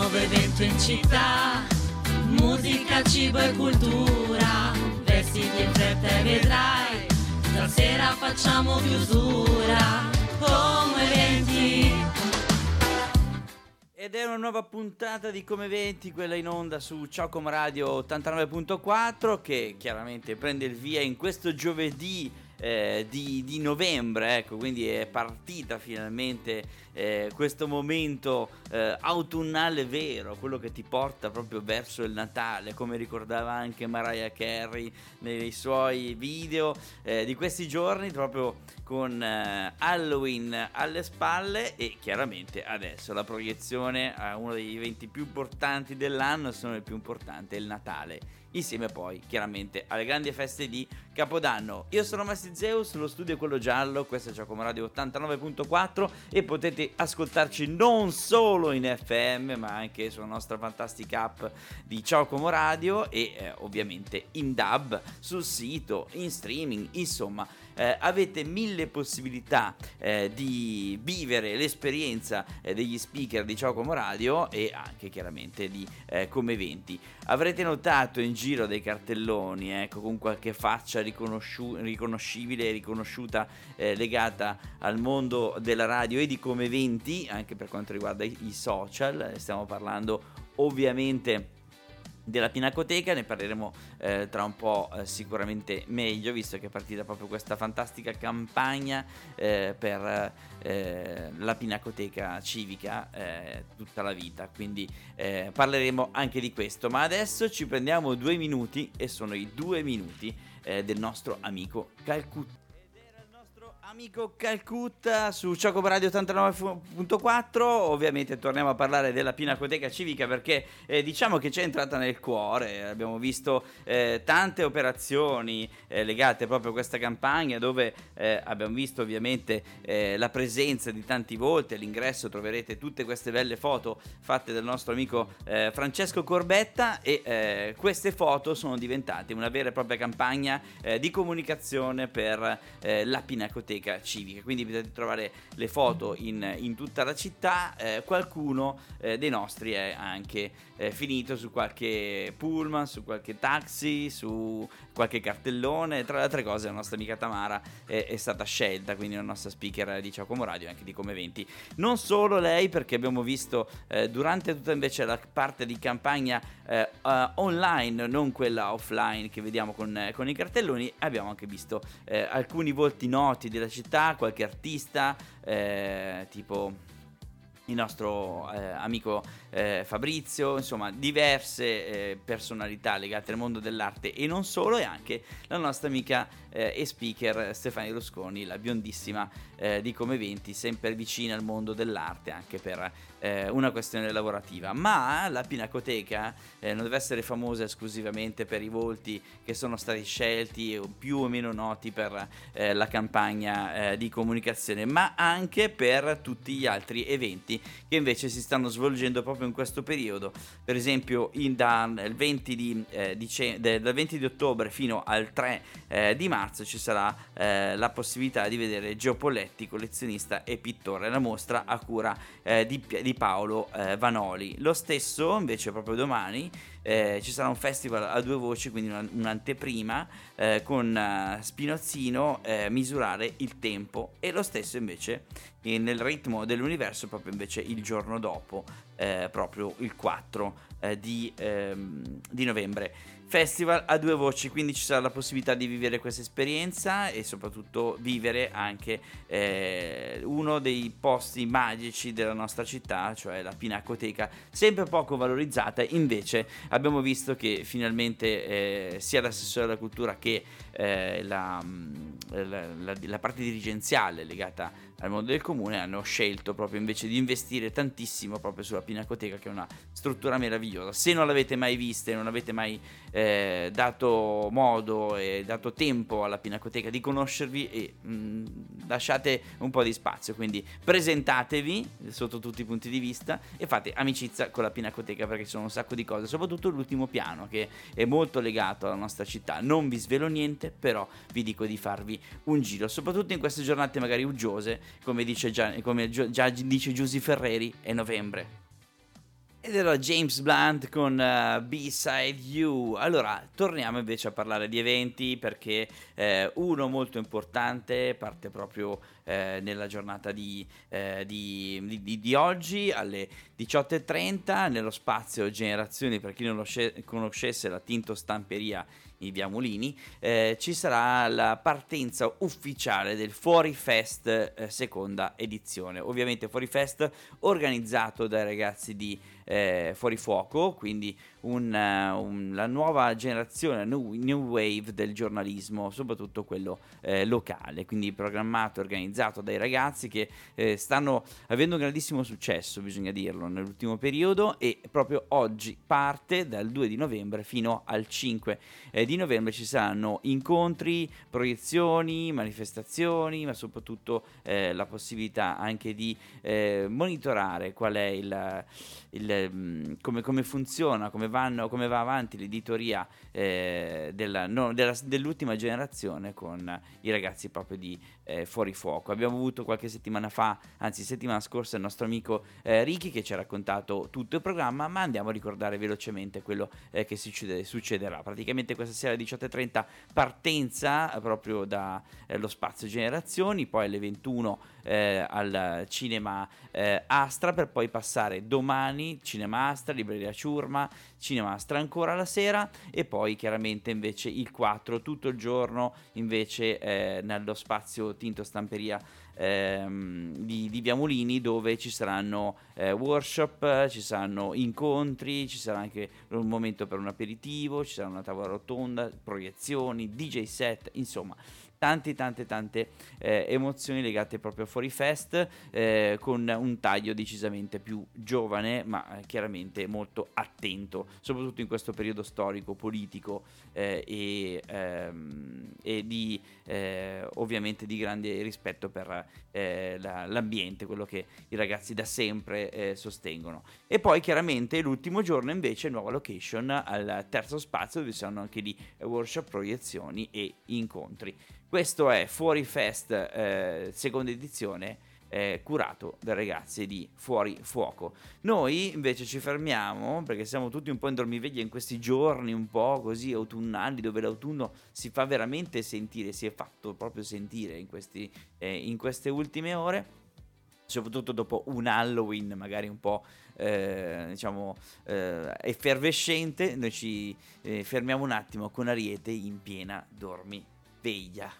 nuovo evento in città, musica, cibo e cultura, vestiti in fretta e vedrai, stasera facciamo chiusura, come eventi. Ed è una nuova puntata di Come 20, quella in onda su Ciao Come Radio 89.4 che chiaramente prende il via in questo giovedì eh, di, di, novembre, ecco, quindi è partita finalmente eh, questo momento eh, autunnale vero, quello che ti porta proprio verso il Natale, come ricordava anche Mariah Carey nei suoi video eh, di questi giorni, proprio con eh, Halloween alle spalle e chiaramente adesso la proiezione a uno degli eventi più importanti dell'anno, sono il più importante, il Natale insieme poi chiaramente alle grandi feste di Capodanno. Io sono Massi Zeus, lo studio è quello giallo, questo è Giacomo Radio 89.4 e potete ascoltarci non solo in FM ma anche sulla nostra fantastica app di Giacomo Radio e eh, ovviamente in dub sul sito, in streaming, insomma eh, avete mille possibilità eh, di vivere l'esperienza eh, degli speaker di Ciao Como Radio e anche chiaramente di eh, come eventi. Avrete notato in giro dei cartelloni ecco, con qualche faccia riconosciu- riconoscibile e riconosciuta eh, legata al mondo della radio e di come eventi, anche per quanto riguarda i, i social, stiamo parlando ovviamente della Pinacoteca, ne parleremo eh, tra un po' eh, sicuramente meglio, visto che è partita proprio questa fantastica campagna eh, per eh, la Pinacoteca civica eh, tutta la vita, quindi eh, parleremo anche di questo, ma adesso ci prendiamo due minuti e sono i due minuti del nostro amico Calcutta. Amico Calcutta su Ciocco Radio 89.4, ovviamente torniamo a parlare della Pinacoteca Civica perché eh, diciamo che c'è entrata nel cuore, abbiamo visto eh, tante operazioni eh, legate proprio a questa campagna dove eh, abbiamo visto ovviamente eh, la presenza di tanti volti, all'ingresso troverete tutte queste belle foto fatte dal nostro amico eh, Francesco Corbetta e queste foto sono diventate una vera e propria campagna di comunicazione per la Pinacoteca biblioteca civica, quindi potete trovare le foto in, in tutta la città, eh, qualcuno eh, dei nostri è anche eh, finito su qualche pullman, su qualche taxi, su qualche cartellone, tra le altre cose la nostra amica Tamara è stata scelta, quindi la nostra speaker di Ciao Como Radio anche di Come Eventi. Non solo lei, perché abbiamo visto eh, durante tutta invece la parte di campagna uh, online, non quella offline che vediamo con, con i cartelloni, abbiamo anche visto alcuni volti noti della città, qualche artista, eh, tipo il nostro eh, amico eh, Fabrizio, insomma diverse eh, personalità legate al mondo dell'arte e non solo, e anche la nostra amica eh, e speaker Stefania Rusconi, la biondissima eh, di Come Eventi, sempre vicina al mondo dell'arte anche per eh, una questione lavorativa. Ma la Pinacoteca eh, non deve essere famosa esclusivamente per i volti che sono stati scelti o più o meno noti per la campagna di comunicazione, ma anche per tutti gli altri eventi che invece si stanno svolgendo proprio in questo periodo. Per esempio, in, dal, 20 di, dice- dal 20 di ottobre fino al 3 di marzo ci sarà eh, la possibilità di vedere Gio Polletti, collezionista e pittore, la mostra a cura eh, di, di, Paolo eh, Vanoli. Lo stesso invece proprio domani eh, ci sarà un festival a due voci, quindi una, un'anteprima eh, con uh, Spinozzino misurare il tempo e lo stesso invece nel ritmo dell'universo proprio invece il giorno dopo, proprio il 4 di, ehm, di novembre. Festival a due voci, quindi ci sarà la possibilità di vivere questa esperienza e soprattutto vivere anche eh, uno dei posti magici della nostra città, cioè la Pinacoteca, sempre poco valorizzata, invece abbiamo visto che finalmente eh, sia l'assessore della cultura che eh, la, la, la, la parte dirigenziale legata al mondo del comune hanno scelto proprio invece di investire tantissimo proprio sulla Pinacoteca che è una struttura meravigliosa. Se non l'avete mai vista e non avete mai eh, dato modo e dato tempo alla Pinacoteca di conoscervi e mh, mm, lasciate un po' di spazio, quindi presentatevi sotto tutti i punti di vista e fate amicizia con la Pinacoteca perché ci sono un sacco di cose, soprattutto l'ultimo piano che è molto legato alla nostra città. Non vi svelo niente, però vi dico di farvi un giro, soprattutto in queste giornate magari uggiose come, dice già, come già dice Giusy Ferreri, è novembre. Ed era James Blunt con uh, B-Side You. Allora, torniamo invece a parlare di eventi perché eh, uno molto importante parte proprio eh, nella giornata di, eh, di, di, di, oggi alle 18.30 nello spazio Generazioni, per chi non lo sce- conoscesse la Tinto Stamperia in via Mulini, eh, ci sarà la partenza ufficiale del Fuori Fest eh, seconda edizione. Ovviamente Fuori Fest organizzato dai ragazzi di eh, Fuori Fuoco, quindi un, uh, un, la nuova generazione, new, new, wave del giornalismo, soprattutto quello eh, locale, quindi programmato e organizzato dai ragazzi che eh, stanno avendo un grandissimo successo, bisogna dirlo, nell'ultimo periodo e proprio oggi parte dal 2 di novembre fino al 5 eh, di novembre ci saranno incontri, proiezioni, manifestazioni, ma soprattutto eh, la possibilità anche di eh, monitorare qual è il, il, mm, come, come funziona, come vanno, come va avanti l'editoria eh, della, no, della, dell'ultima generazione con i ragazzi proprio di eh, Fuori Fuoco. Abbiamo avuto qualche settimana fa, anzi settimana scorsa, il nostro amico eh, Ricky che ci ha raccontato tutto il programma, ma andiamo a ricordare velocemente quello eh, che succede, succederà. Praticamente questa sera alle 18.30 partenza proprio dallo eh, spazio generazioni, poi alle 21 eh, al cinema eh, Astra per poi passare domani cinema Astra, libreria Ciurma, cinema Astra ancora la sera e poi chiaramente invece il 4 tutto il giorno invece eh, nello spazio Tinto Stamperia ehm, di, di Via Molini dove ci saranno eh, workshop, ci saranno incontri, ci sarà anche un momento per un aperitivo, ci sarà una tavola rotonda, proiezioni, DJ set, insomma tante tante tante eh, emozioni legate proprio a Fuori Fest eh, con un taglio decisamente più giovane ma eh, chiaramente molto attento soprattutto in questo periodo storico politico eh, e, ehm, e, di eh, ovviamente di grande rispetto per eh, la, l'ambiente quello che i ragazzi da sempre sostengono. E poi chiaramente l'ultimo giorno invece nuova location al terzo spazio dove sono anche lì workshop proiezioni e incontri questo è Fuori Fest, eh, seconda edizione, eh, curato dai ragazzi di Fuori Fuoco. Noi invece ci fermiamo perché siamo tutti un po' in dormiveglia in questi giorni un po' così autunnali dove l'autunno si fa veramente sentire, si è fatto proprio sentire in, questi, eh, in queste ultime ore, soprattutto dopo un Halloween magari un po' eh, diciamo eh, effervescente, noi ci eh, fermiamo un attimo con Ariete in piena dormiveglia.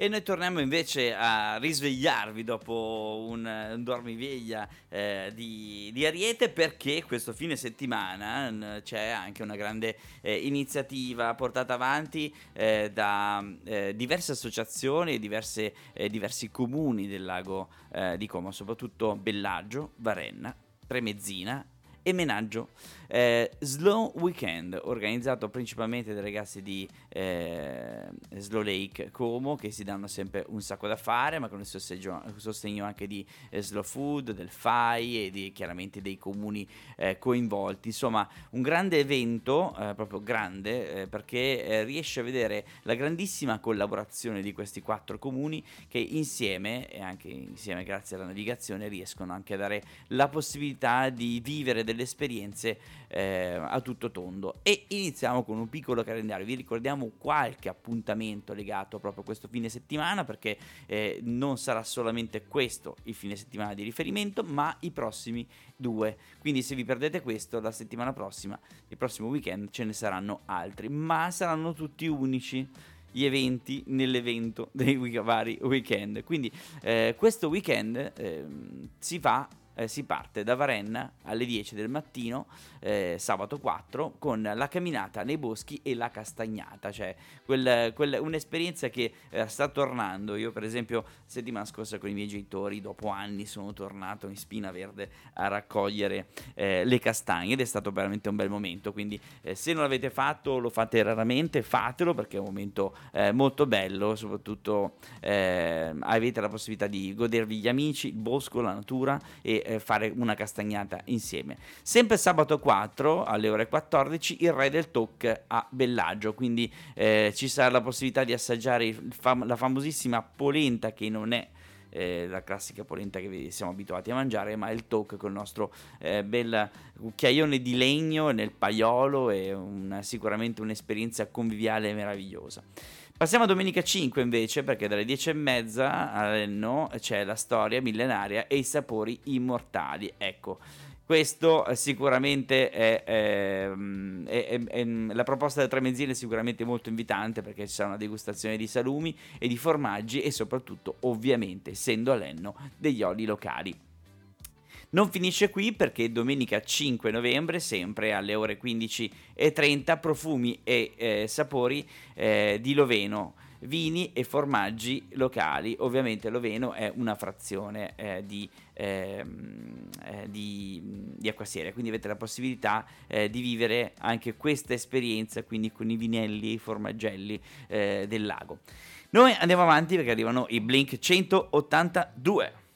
E noi torniamo invece a risvegliarvi dopo un, un dormiveglia eh, di, di, Ariete perché questo fine settimana n- c'è anche una grande eh, iniziativa portata avanti eh, da eh, diverse associazioni e diverse, eh, diversi comuni del lago eh, di Como, soprattutto Bellaggio, Varenna, Premezzina e Menaggio. Eh, Slow Weekend, organizzato principalmente dai ragazzi di eh, Slow Lake Como, che si danno sempre un sacco da fare, ma con il sostegno, sostegno anche di eh, Slow Food, del FAI e di, chiaramente dei comuni eh, coinvolti. Insomma, un grande evento, eh, proprio grande, eh, perché riesce a vedere la grandissima collaborazione di questi quattro comuni che insieme, e anche insieme grazie alla navigazione, riescono anche a dare la possibilità di vivere delle esperienze eh, a tutto tondo. E iniziamo con un piccolo calendario. Vi ricordiamo qualche appuntamento legato proprio a questo fine settimana, perché eh, non sarà solamente questo il fine settimana di riferimento, ma i prossimi due. Quindi se vi perdete questo, la settimana prossima, il prossimo weekend, ce ne saranno altri, ma saranno tutti unici gli eventi nell'evento dei vari weekend. Quindi eh, questo weekend eh, si va eh, si parte da Varenna alle 10 del mattino, eh, sabato 4, con la camminata nei boschi e la castagnata, cioè quel, quel, un'esperienza che eh, sta tornando. Io per esempio settimana scorsa con i miei genitori, dopo anni, sono tornato in Spina Verde a raccogliere eh, le castagne ed è stato veramente un bel momento, quindi eh, se non l'avete fatto, lo fate raramente, fatelo perché è un momento molto bello, soprattutto avete la possibilità di godervi gli amici, il bosco, la natura e eh, fare una castagnata insieme. Sempre sabato 4 alle ore 14 il Re del Talk a Bellagio, quindi eh, ci sarà la possibilità di assaggiare fam- la famosissima polenta che non è eh, la classica polenta che siamo abituati a mangiare, ma il con il nostro eh, bel cucchiaione di legno nel paiolo è una, sicuramente un'esperienza conviviale meravigliosa. Passiamo a domenica 5 invece, perché dalle 10 e mezza all'Enno c'è la storia millenaria e i sapori immortali. Ecco, questo sicuramente è, è, è, è, la proposta delle tre mezzine è sicuramente molto invitante perché ci sarà una degustazione di salumi e di formaggi e soprattutto ovviamente essendo all'Enno degli oli locali. Non finisce qui perché domenica 5 novembre, sempre alle ore 15.30, profumi e eh, sapori eh, di Loveno vini e formaggi locali. Ovviamente Loveno è una frazione eh, di, eh, eh, di, di Acquasiera, quindi avete la possibilità eh, di vivere anche questa esperienza, quindi con i vinelli e i formaggelli eh, del lago. Noi andiamo avanti perché arrivano i Blink 182.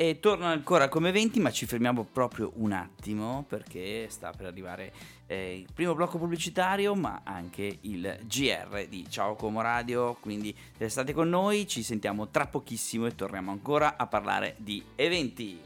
E tornano ancora come 20, ma ci fermiamo proprio un attimo perché sta per arrivare eh, il primo blocco pubblicitario, ma anche il GR di Ciao Como Radio. Quindi restate con noi, ci sentiamo tra pochissimo e torniamo ancora a parlare di eventi.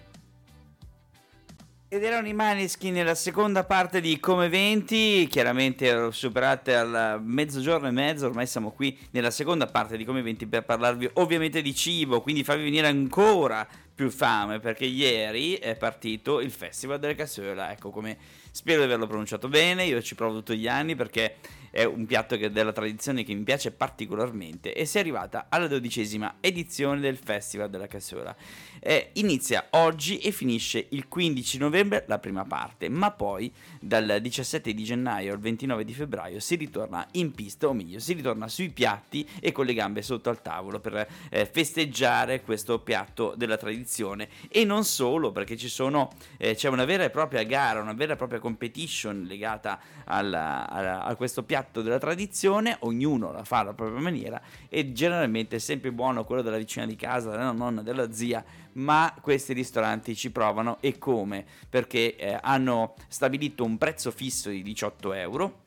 Ed erano i Maneskin nella seconda parte di Come 20, chiaramente superate al mezzogiorno e mezzo, ormai siamo qui nella seconda parte di Come 20 per parlarvi ovviamente di cibo, quindi farvi venire ancora più fame perché ieri è partito il Festival delle Cassola, ecco come spero di averlo pronunciato bene, io ci provo tutti gli anni perché è un piatto che, della tradizione che mi piace particolarmente e si è arrivata alla dodicesima edizione del Festival della Cassola. Eh, inizia oggi e finisce il 15 novembre la prima parte, ma poi dal 17 di gennaio al 29 di febbraio si ritorna in pista, o meglio, si ritorna sui piatti e con le gambe sotto al tavolo per eh, festeggiare questo piatto della tradizione e non solo perché ci sono, eh, c'è una vera e propria gara, una vera e propria competition legata alla, alla, a questo piatto piatto della tradizione, ognuno la fa alla propria maniera e generalmente è sempre buono quello della vicina di casa, della nonna, della zia, ma questi ristoranti ci provano e come? Perché eh, hanno stabilito un prezzo fisso di 18 euro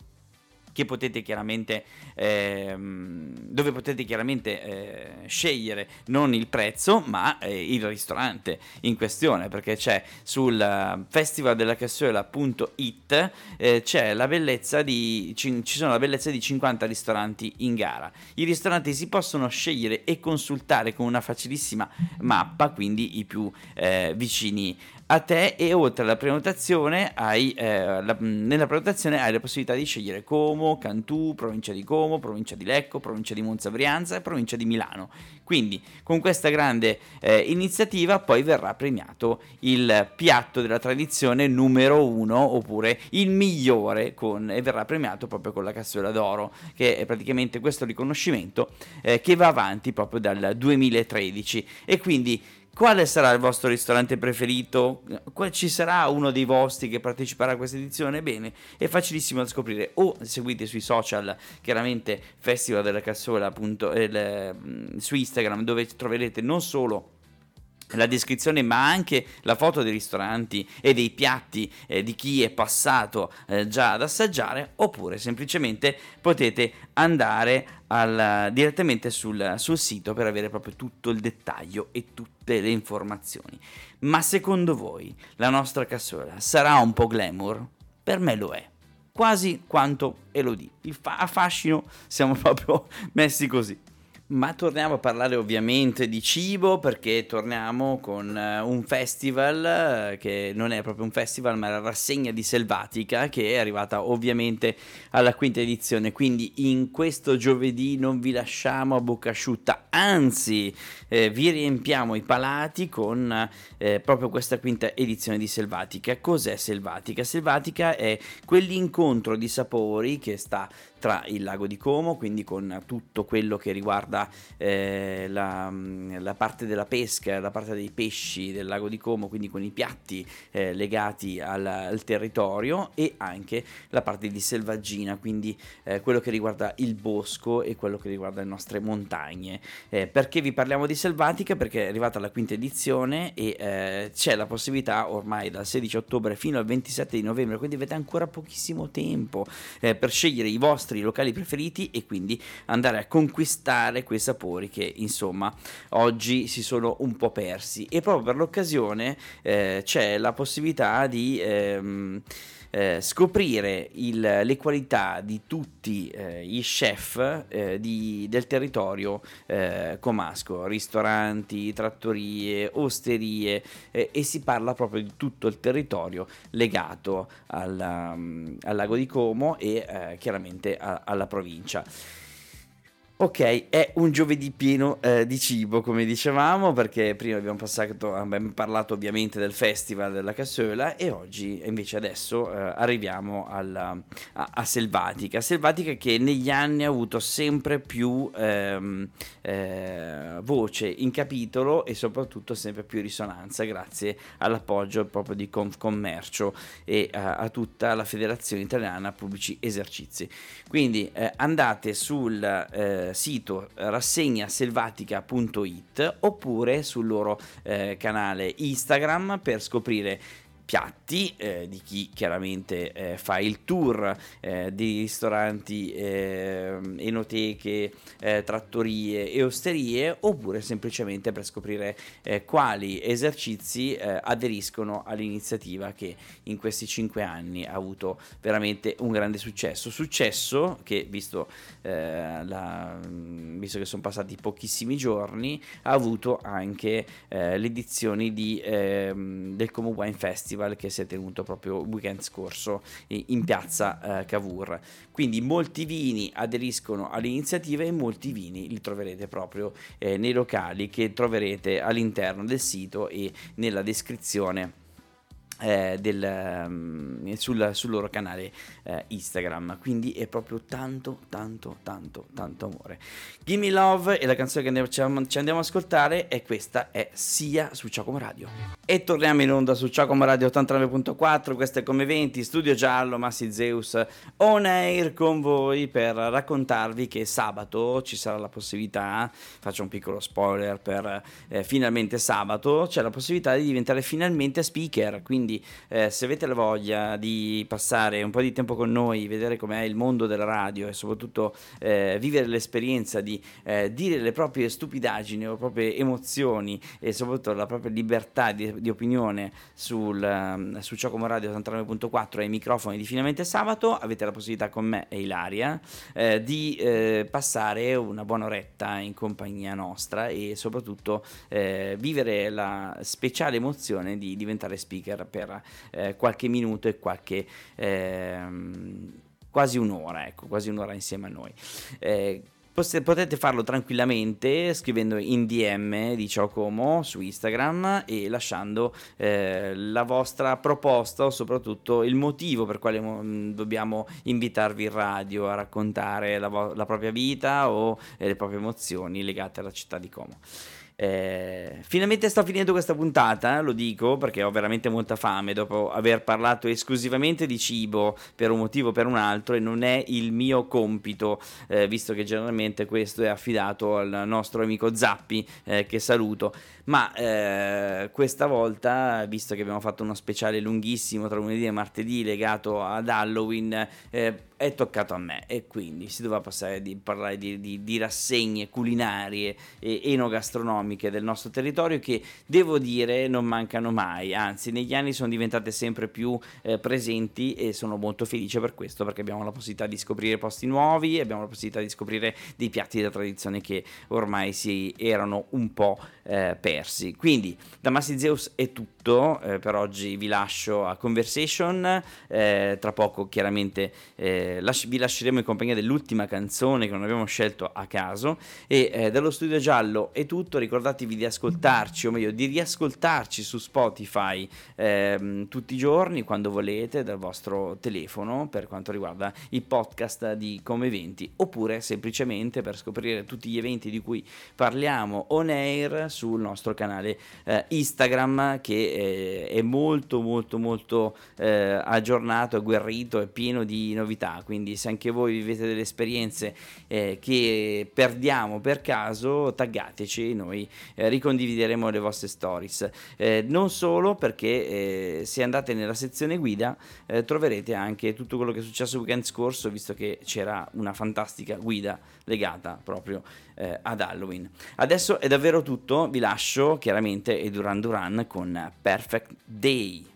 che potete chiaramente ehm, dove potete chiaramente eh, scegliere non il prezzo ma eh, il ristorante in questione perché c'è sul festivaldelacassuela.it eh, c'è la bellezza di ci, ci sono la bellezza di 50 ristoranti in gara. I ristoranti si possono scegliere e consultare con una facilissima mappa quindi i più eh, vicini a te e oltre alla prenotazione hai, eh, la, nella prenotazione hai la possibilità di scegliere Como, Cantù, provincia di Como, provincia di Lecco, provincia di Monza Brianza e provincia di Milano. Quindi con questa grande eh, iniziativa poi verrà premiato il piatto della tradizione numero uno oppure il migliore con, e verrà premiato proprio con la cassola d'oro che è praticamente questo riconoscimento eh, che va avanti proprio dal 2013 e quindi quale sarà il vostro ristorante preferito? Ci sarà uno dei vostri che parteciperà a questa edizione? Bene, è facilissimo da scoprire. O seguite sui social, chiaramente Festival della Cassola, appunto, eh, su Instagram, dove troverete non solo la descrizione ma anche la foto dei ristoranti e dei piatti eh, di chi è passato eh, già ad assaggiare oppure semplicemente potete andare al, direttamente sul, sul sito per avere proprio tutto il dettaglio e tutte le informazioni. Ma secondo voi la nostra cassola sarà un po' glamour? per me lo è. Quasi quanto Elodie. Il fa- a fascino siamo proprio messi così ma torniamo a parlare ovviamente di cibo perché torniamo con uh, un festival uh, che non è proprio un festival ma la rassegna di Selvatica che è arrivata ovviamente alla quinta edizione quindi in questo giovedì non vi lasciamo a bocca asciutta anzi eh, vi riempiamo i palati con eh, proprio questa quinta edizione di Selvatica cos'è Selvatica? Selvatica è quell'incontro di sapori che sta tra il lago di Como, quindi con tutto quello che riguarda eh, la, la, parte della pesca, la parte dei pesci del lago di Como, quindi con i piatti eh, legati al, al, territorio e anche la parte di selvaggina, quindi eh, quello che riguarda il bosco e quello che riguarda le nostre montagne. Eh, perché vi parliamo di Selvatica? Perché è arrivata la quinta edizione e eh, c'è la possibilità ormai dal 16 ottobre fino al 27 di novembre, quindi avete ancora pochissimo tempo eh, per scegliere i vostri vostri locali preferiti e quindi andare a conquistare quei sapori che insomma oggi si sono un po' persi. E proprio per l'occasione eh, c'è la possibilità di ehm, eh, scoprire il, le qualità di tutti eh, i chef eh, di, del territorio eh, comasco, ristoranti, trattorie, osterie eh, e si parla proprio di tutto il territorio legato alla, um, al lago di Como e eh, chiaramente a, alla provincia. Ok, è un giovedì pieno eh, di cibo, come dicevamo, perché prima abbiamo, passato, abbiamo parlato ovviamente del festival della Cassola e oggi invece adesso eh, arriviamo alla, a, a, Selvatica. Selvatica che negli anni ha avuto sempre più ehm, eh, voce in capitolo e soprattutto sempre più risonanza grazie all'appoggio proprio di Confcommercio e a, a tutta la Federazione Italiana Pubblici Esercizi. Quindi eh, andate sul eh, sito rassegnaselvatica.it oppure sul loro eh, canale Instagram per scoprire piatti eh, di chi chiaramente eh, fa il tour eh, di ristoranti, ehm, enoteche, eh, trattorie e osterie oppure semplicemente per scoprire eh, quali esercizi eh, aderiscono all'iniziativa che in questi cinque anni ha avuto veramente un grande successo. Successo che visto, la, visto che sono passati pochissimi giorni ha avuto anche le edizioni di, ehm, del Como Wine Festival festival che si è tenuto proprio il weekend scorso in piazza eh, Cavour. Quindi molti vini aderiscono all'iniziativa e molti vini li troverete proprio eh, nei locali che troverete all'interno del sito e nella descrizione eh, del, um, sul, sul, loro canale eh, Instagram. Quindi è proprio tanto tanto tanto tanto amore. Gimme Love e la canzone che andiamo, ci andiamo ad ascoltare è questa è sia su Ciacomo Radio. E torniamo in onda su Ciacomo Radio 89.4 questo è come 20 studio giallo Massi Zeus on air con voi per raccontarvi che sabato ci sarà la possibilità faccio un piccolo spoiler per eh, finalmente sabato c'è la possibilità di diventare finalmente speaker quindi quindi eh, se avete la voglia di passare un po' di tempo con noi, vedere com'è il mondo della radio e soprattutto eh, vivere l'esperienza di eh, dire le proprie stupidaggini le proprie emozioni e soprattutto la propria libertà di, di opinione sul, um, su Ciacomo Radio 89.4 ai microfoni di Finalmente Sabato, avete la possibilità con me e Ilaria eh, di eh, passare una buona oretta in compagnia nostra e soprattutto eh, vivere la speciale emozione di diventare speaker per eh, qualche minuto e qualche... Ehm, quasi un'ora, ecco, quasi un'ora insieme a noi. Eh, potete farlo tranquillamente scrivendo in DM di Ciao Como su Instagram e lasciando eh, la vostra proposta o soprattutto il motivo per quale mo- dobbiamo invitarvi in radio a raccontare la, vo- la propria vita o eh, le proprie emozioni legate alla città di Como. Eh, finalmente sto finendo questa puntata, lo dico perché ho veramente molta fame dopo aver parlato esclusivamente di cibo per un motivo o per un altro e non è il mio compito, eh, visto che generalmente questo è affidato al nostro amico Zappi, eh, che saluto. Ma eh, questa volta, visto che abbiamo fatto uno speciale lunghissimo tra lunedì e martedì legato ad Halloween, eh, è toccato a me e quindi si doveva passare di parlare di, di, di, rassegne culinarie e enogastronomiche del nostro territorio che devo dire non mancano mai, anzi negli anni sono diventate sempre più eh, presenti e sono molto felice per questo perché abbiamo la possibilità di scoprire posti nuovi, abbiamo la possibilità di scoprire dei piatti della tradizione che ormai si erano un po' eh, persi. Quindi da Massi Zeus è tutto, eh, per oggi vi lascio a Conversation, eh, tra poco chiaramente eh, vi lasceremo in compagnia dell'ultima canzone che non abbiamo scelto a caso e eh, dallo studio giallo è tutto, ricordatevi di ascoltarci o meglio di riascoltarci su Spotify ehm, tutti i giorni quando volete dal vostro telefono per quanto riguarda i podcast di Come Eventi oppure semplicemente per scoprire tutti gli eventi di cui parliamo on air sul nostro canale eh, Instagram che eh, è molto molto molto eh, aggiornato, agguerrito e pieno di novità quindi se anche voi vivete delle esperienze eh, che perdiamo per caso, taggateci, noi eh, ricondivideremo le vostre stories. Eh, non solo perché eh, se andate nella sezione guida eh, troverete anche tutto quello che è successo il weekend scorso, visto che c'era una fantastica guida legata proprio eh, ad Halloween. Adesso è davvero tutto, vi lascio chiaramente e Duran Duran con Perfect Day.